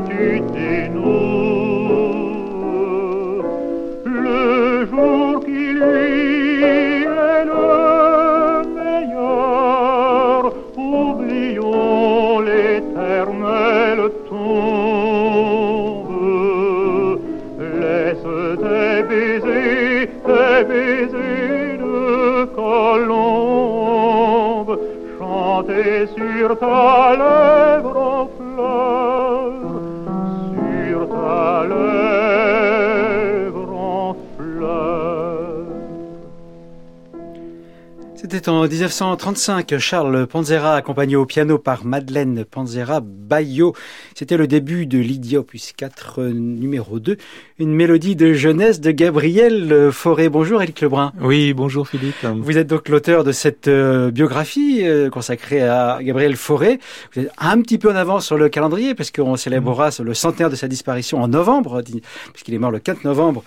dénoues le jour qui lui est le meilleur oublions l'éternel tombe. Laisse tes baisers tes baisers de colombe chanter sur ta lèvre en fleurs ta C'était en 1935, Charles Panzera, accompagné au piano par Madeleine Panzera Bayo. C'était le début de Lydia opus 4 euh, numéro 2, une mélodie de jeunesse de Gabriel Fauré. Bonjour Éric Lebrun. Oui, bonjour Philippe. Vous êtes donc l'auteur de cette euh, biographie euh, consacrée à Gabriel Fauré. Vous êtes un petit peu en avance sur le calendrier parce qu'on célébrera le centenaire de sa disparition en novembre, puisqu'il est mort le 4 novembre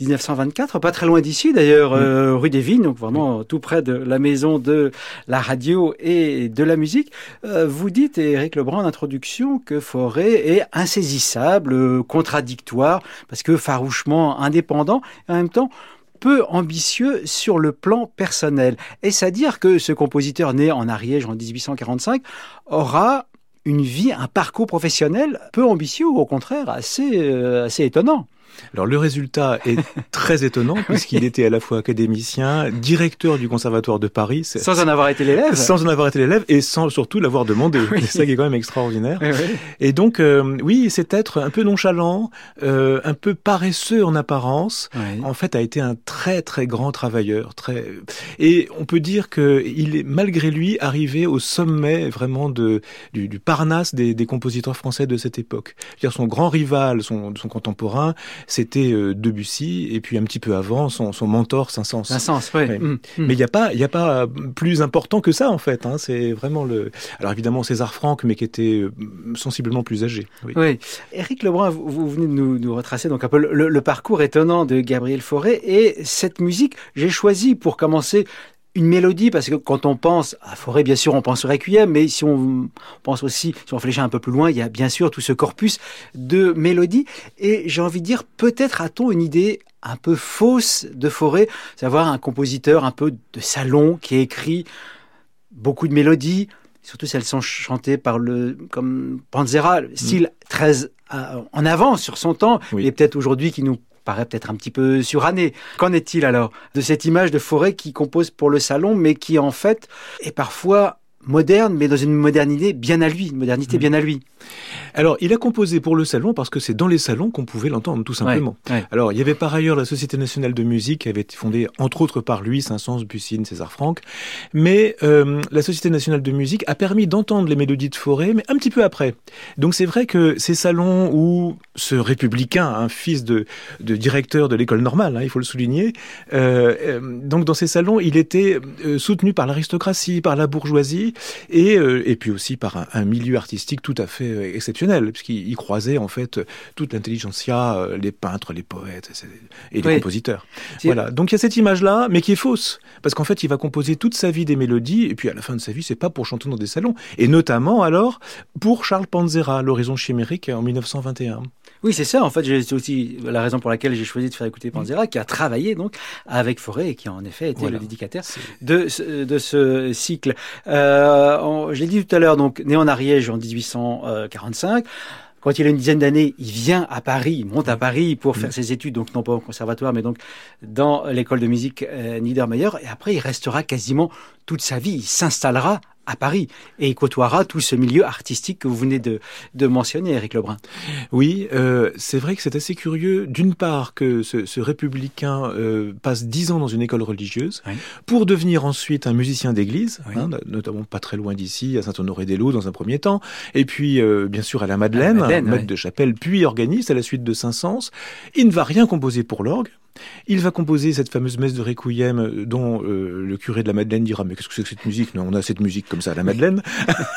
1924, pas très loin d'ici d'ailleurs, euh, rue des Vignes, donc vraiment tout près de la maison de la radio et de la musique. Euh, vous dites, Éric Lebrun, en introduction, que Forêt est insaisissable, euh, contradictoire, parce que farouchement indépendant, et en même temps peu ambitieux sur le plan personnel. Est-ce à dire que ce compositeur né en Ariège en 1845 aura une vie, un parcours professionnel peu ambitieux ou au contraire assez, euh, assez étonnant? Alors le résultat est très étonnant puisqu'il était à la fois académicien, directeur du conservatoire de Paris, Sans en avoir été l'élève sans en avoir été l'élève et sans surtout l'avoir demandé. Oui. C'est ça qui est quand même extraordinaire. Oui, oui. Et donc euh, oui, cet être un peu nonchalant, euh, un peu paresseux en apparence, en fait a été un très très grand travailleur, très et on peut dire que il est malgré lui arrivé au sommet vraiment de du, du Parnasse des, des compositeurs français de cette époque. C'est-à-dire son grand rival, son, son contemporain, c'était euh, Debussy et puis un petit peu avant son, son mentor Saint-Saëns. Ouais. Mm, mm. Mais il n'y a pas, il y a pas plus important que ça en fait. Hein. C'est vraiment le. Alors évidemment César Franck, mais qui était euh, sensiblement plus âgé. Oui. Oui. Éric Lebrun, vous, vous venez de nous, nous retracer donc un peu le, le parcours étonnant de Gabriel Fauré et cette musique, j'ai choisi pour commencer une mélodie parce que quand on pense à Fauré, bien sûr, on pense au Requiem, mais si on pense aussi, si on réfléchit un peu plus loin, il y a bien sûr tout ce corpus de mélodies et j'ai envie de dire peut-être a-t-on une idée un peu fausse de Fauré, savoir un compositeur un peu de salon qui écrit beaucoup de mélodies, surtout si elles sont chantées par le comme Panzera, le style très euh, en avance sur son temps, Oui. et peut-être aujourd'hui qui nous paraît peut-être un petit peu suranné. Qu'en est-il alors de cette image de forêt qui compose pour le salon, mais qui en fait est parfois moderne, mais dans une modernité bien à lui, une modernité bien à lui. Alors il a composé pour le salon parce que c'est dans les salons qu'on pouvait l'entendre tout simplement. Ouais, ouais. Alors il y avait par ailleurs la Société nationale de musique qui avait été fondée entre autres par lui, Saint-Saëns, Bussine, César Franck. Mais euh, la Société nationale de musique a permis d'entendre les mélodies de Forêt, mais un petit peu après. Donc c'est vrai que ces salons où ce républicain, un fils de, de directeur de l'école normale, hein, il faut le souligner, euh, euh, donc dans ces salons il était soutenu par l'aristocratie, par la bourgeoisie et, euh, et puis aussi par un, un milieu artistique tout à fait euh, exceptionnel, puisqu'il il croisait en fait toute l'intelligentsia, euh, les peintres, les poètes et les Oui. compositeurs. Voilà. Donc il y a cette image-là, mais qui est fausse, parce qu'en fait il va composer toute sa vie des mélodies, et puis à la fin de sa vie c'est pas pour chanter dans des salons, et notamment alors pour Charles Panzera, l'horizon chimérique en 1921. Oui, c'est ça. En fait, c'est aussi la raison pour laquelle j'ai choisi de faire écouter Panzera, qui a travaillé donc avec Forêt et qui en effet été Voilà. le dédicataire de, ce- de ce cycle. Euh, on- je l'ai dit tout à l'heure, donc né en Ariège en 1845. Quand il a une dizaine d'années, il vient à Paris, il monte à Paris pour faire ses études, donc non pas au conservatoire, mais donc dans l'école de musique euh, Niedermeyer. Et après, il restera quasiment toute sa vie. Il s'installera à Paris et il côtoiera tout ce milieu artistique que vous venez de, de mentionner, Eric Lebrun. Oui, euh, c'est vrai que c'est assez curieux, d'une part, que ce, ce républicain euh, passe dix ans dans une école religieuse Oui. pour devenir ensuite un musicien d'église, Oui. hein, notamment pas très loin d'ici, à Saint-Honoré-des-Laux dans un premier temps, et puis euh, bien sûr à la Madeleine, À la Madeleine, maître de chapelle, puis organiste à la suite de Saint-Saëns. Il ne va rien composer pour l'orgue. Il va composer cette fameuse messe de Requiem euh, dont euh, le curé de la Madeleine dira mais qu'est-ce que c'est que cette musique? Non, on a cette musique comme ça à la Madeleine.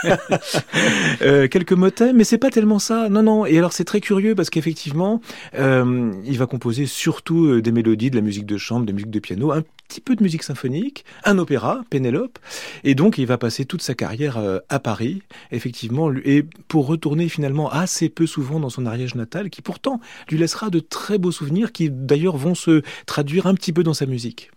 euh, quelques motets, mais c'est pas tellement ça. Non, non. Et alors c'est très curieux parce qu'effectivement, euh, il va composer surtout des mélodies, de la musique de chambre, des musiques de piano, un petit peu de musique symphonique, un opéra, Pénélope. Et donc il va passer toute sa carrière à Paris, effectivement, et pour retourner finalement assez peu souvent dans son Ariège natal, qui pourtant lui laissera de très beaux souvenirs qui d'ailleurs vont se traduire un petit peu dans sa musique.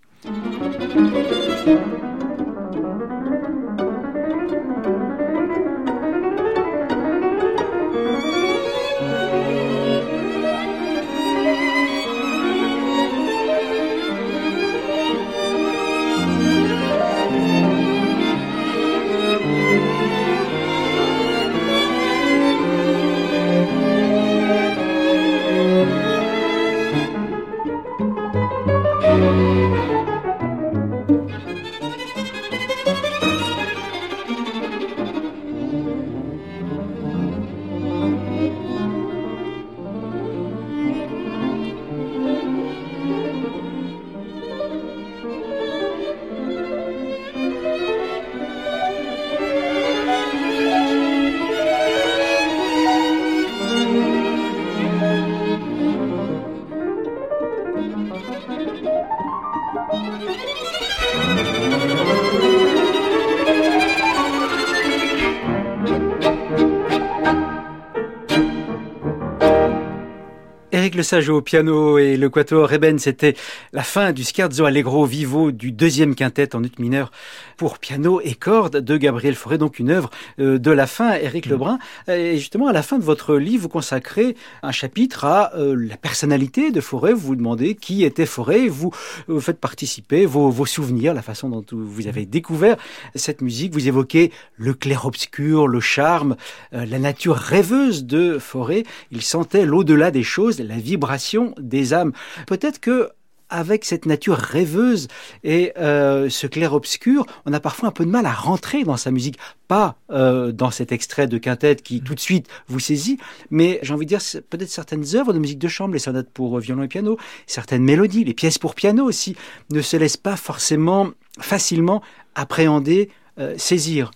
Éric Le Sage au piano et le quatuor Reben, c'était la fin du scherzo allegro vivo du deuxième quintet en ut mineur pour piano et cordes de Gabriel Fauré, donc une œuvre euh, de la fin, Éric Lebrun. Et justement, à la fin de votre livre, vous consacrez un chapitre à euh, la personnalité de Fauré. Vous vous demandez qui était Fauré. Vous, vous faites participer vos, vos souvenirs, la façon dont vous avez découvert cette musique. Vous évoquez le clair-obscur, le charme, euh, la nature rêveuse de Fauré. Il sentait l'au-delà des choses, la vibration des âmes. Peut-être que avec cette nature rêveuse et euh, ce clair-obscur, on a parfois un peu de mal à rentrer dans sa musique. Pas euh, dans cet extrait de quintette qui tout de suite vous saisit, mais j'ai envie de dire peut-être certaines œuvres de musique de chambre, les sonates pour violon et piano, certaines mélodies, les pièces pour piano aussi, ne se laissent pas forcément facilement appréhender, euh, saisir.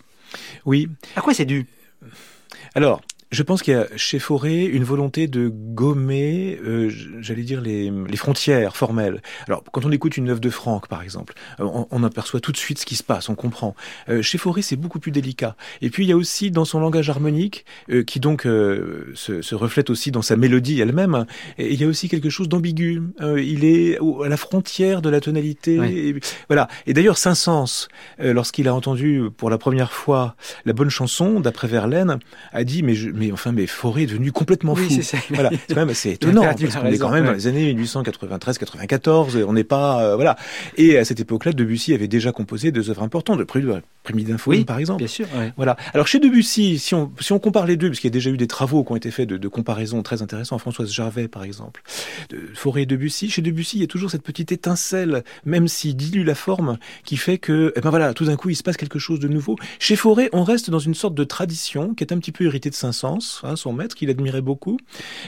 Oui. À quoi c'est dû? Alors, je pense qu'il y a chez Fauré une volonté de gommer, euh, j'allais dire, les, les, frontières formelles. Alors, quand on écoute une œuvre de Franck, par exemple, euh, on, on, aperçoit tout de suite ce qui se passe, on comprend. Euh, chez Fauré, c'est beaucoup plus délicat. Et puis, il y a aussi dans son langage harmonique, euh, qui donc euh, se, se, reflète aussi dans sa mélodie elle-même, il y a aussi quelque chose d'ambigu. il est à la frontière de la tonalité. Oui. Et, voilà. Et d'ailleurs, Saint-Saëns, lorsqu'il a entendu pour la première fois la bonne chanson d'après Verlaine, a dit mais je, mais enfin, mais Fauré est devenu complètement fou. Oui, voilà, c'est quand même assez étonnant parce qu'on est quand même dans les années 1893-94. On n'est pas euh, voilà. Et à cette époque-là, Debussy avait déjà composé deux œuvres importantes, le Prélude, Prélude d'un oui, par exemple. Bien sûr. Ouais. Voilà. Alors chez Debussy, si on si on compare les deux, parce qu'il y a déjà eu des travaux qui ont été faits de, de comparaison très intéressants, Françoise Jarvet par exemple, de Fauré et Debussy. Chez Debussy, il y a toujours cette petite étincelle, même s'il dilue la forme, qui fait que, eh ben voilà, tout d'un coup, il se passe quelque chose de nouveau. Chez Fauré, on reste dans une sorte de tradition qui est un petit peu héritée de Hein, son maître, qu'il admirait beaucoup,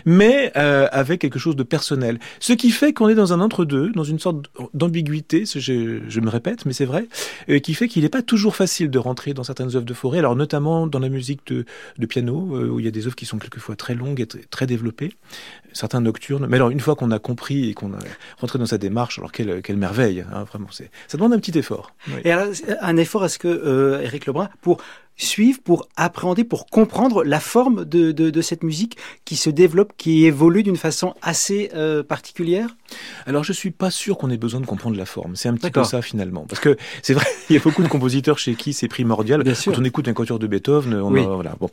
mais euh, avec quelque chose de personnel. Ce qui fait qu'on est dans un entre-deux, dans une sorte d'ambiguïté, je, je, me répète, mais c'est vrai, euh, qui fait qu'il n'est pas toujours facile de rentrer dans certaines œuvres de Fauré, alors notamment dans la musique de, de piano, euh, où il y a des œuvres qui sont quelquefois très longues et très développées, certains nocturnes. Mais alors, une fois qu'on a compris et qu'on a rentré dans sa démarche, alors quelle, quelle merveille, hein, vraiment, ça demande un petit effort. Oui. Et alors, un effort, est-ce que euh, Éric Lebrun, pour suivre, pour appréhender, pour comprendre la forme de, de, de, cette musique qui se développe, qui évolue d'une façon assez euh, particulière? Alors je suis pas sûr qu'on ait besoin de comprendre la forme. C'est un petit peu ça finalement, parce que c'est vrai, il y a beaucoup de compositeurs chez qui c'est primordial. Bien Quand sûr. on écoute un quatuor de Beethoven, on Oui. a, voilà. Bon,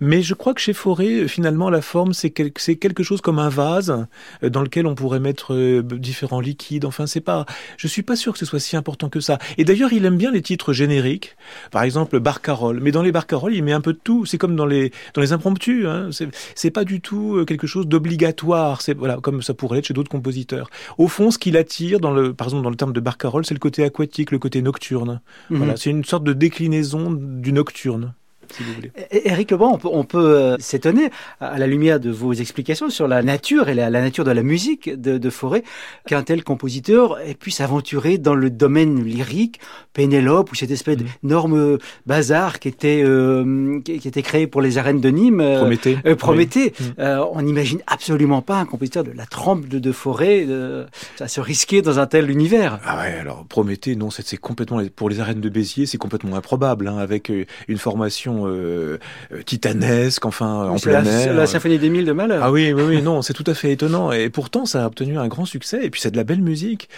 mais je crois que chez Fauré, finalement, la forme c'est quel- quelque chose comme un vase euh, dans lequel on pourrait mettre euh, différents liquides. Enfin, c'est pas. Je suis pas sûr que ce soit si important que ça. Et d'ailleurs, il aime bien les titres génériques. Par exemple, Barcarolle. Mais dans les Barcarolles, il met un peu de tout. C'est comme dans les dans les impromptus. Hein. C'est- pas du tout euh, quelque chose d'obligatoire. C'est voilà, comme ça pourrait être chez d'autres compositeurs. Au fond, ce qui l'attire, dans le, par exemple dans le terme de Barcarolle, c'est le côté aquatique, le côté nocturne. Mhm. Voilà, c'est une sorte de déclinaison du nocturne. Si vous voulez. Éric Lebrun, on peut, on peut euh, s'étonner à la lumière de vos explications sur la nature et la, la nature de la musique de, de Forêt qu'un tel compositeur ait pu s'aventurer dans le domaine lyrique, Pénélope ou cette espèce Mm. d'énorme bazar qui était euh, qui, qui était créé pour les arènes de Nîmes. euh, Prométhée. euh, Prométhée. Oui. Mm. Euh, on n'imagine absolument pas un compositeur de la trempe de, de Forêt euh, à se risquer dans un tel univers. Ah ouais, alors Prométhée, non, c'est complètement pour les arènes de Béziers, c'est complètement improbable, hein, avec euh, une formation euh, euh, titanesque, enfin en C'est plein la, air. la symphonie des mille de Malheur. Ah oui, oui, oui, non, c'est tout à fait étonnant. Et pourtant, ça a obtenu un grand succès. Et puis, c'est de la belle musique.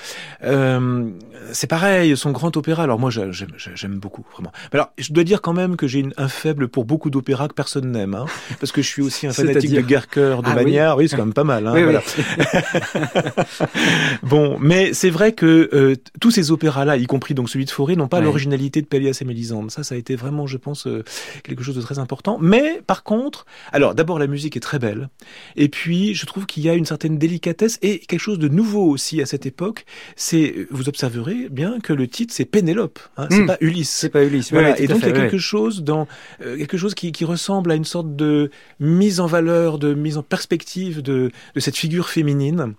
Euh, c'est pareil, son grand opéra. Alors moi, j'aime, beaucoup, vraiment. Mais alors, je dois dire quand même que j'ai un faible pour beaucoup d'opéras que personne n'aime, hein, parce que je suis aussi un fanatique de Guercœur, de Ah oui. Magnard. Oui, c'est quand même pas mal. Hein, oui, voilà. oui. Bon, mais c'est vrai que euh, tous ces opéras-là, y compris donc celui de Fauré, n'ont pas l'originalité de Pélias et Mélisande. Ça, ça a été vraiment, je pense, euh, quelque chose de très important. Mais par contre, alors d'abord la musique est très belle, et puis je trouve qu'il y a une certaine délicatesse et quelque chose de nouveau aussi à cette époque. C'est, vous observerez bien que le titre c'est Pénélope, hein, c'est Hmm. pas Ulysse. C'est pas Ulysse. Voilà. et donc fait, il y a oui, quelque chose dans euh, quelque chose qui, qui ressemble à une sorte de mise en valeur, de mise en perspective de, de cette figure féminine.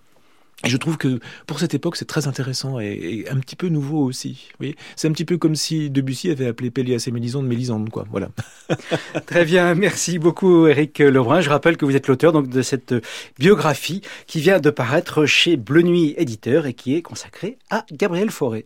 Je trouve que pour cette époque, c'est très intéressant et, un petit peu nouveau aussi. Voyez c'est un petit peu comme si Debussy avait appelé Pélias et Mélisande Mélisande, quoi. Voilà. Très bien, merci beaucoup Eric Lebrun. Je rappelle que vous êtes l'auteur donc de cette biographie qui vient de paraître chez Bleu Nuit Éditeur et qui est consacrée à Gabriel Fauré.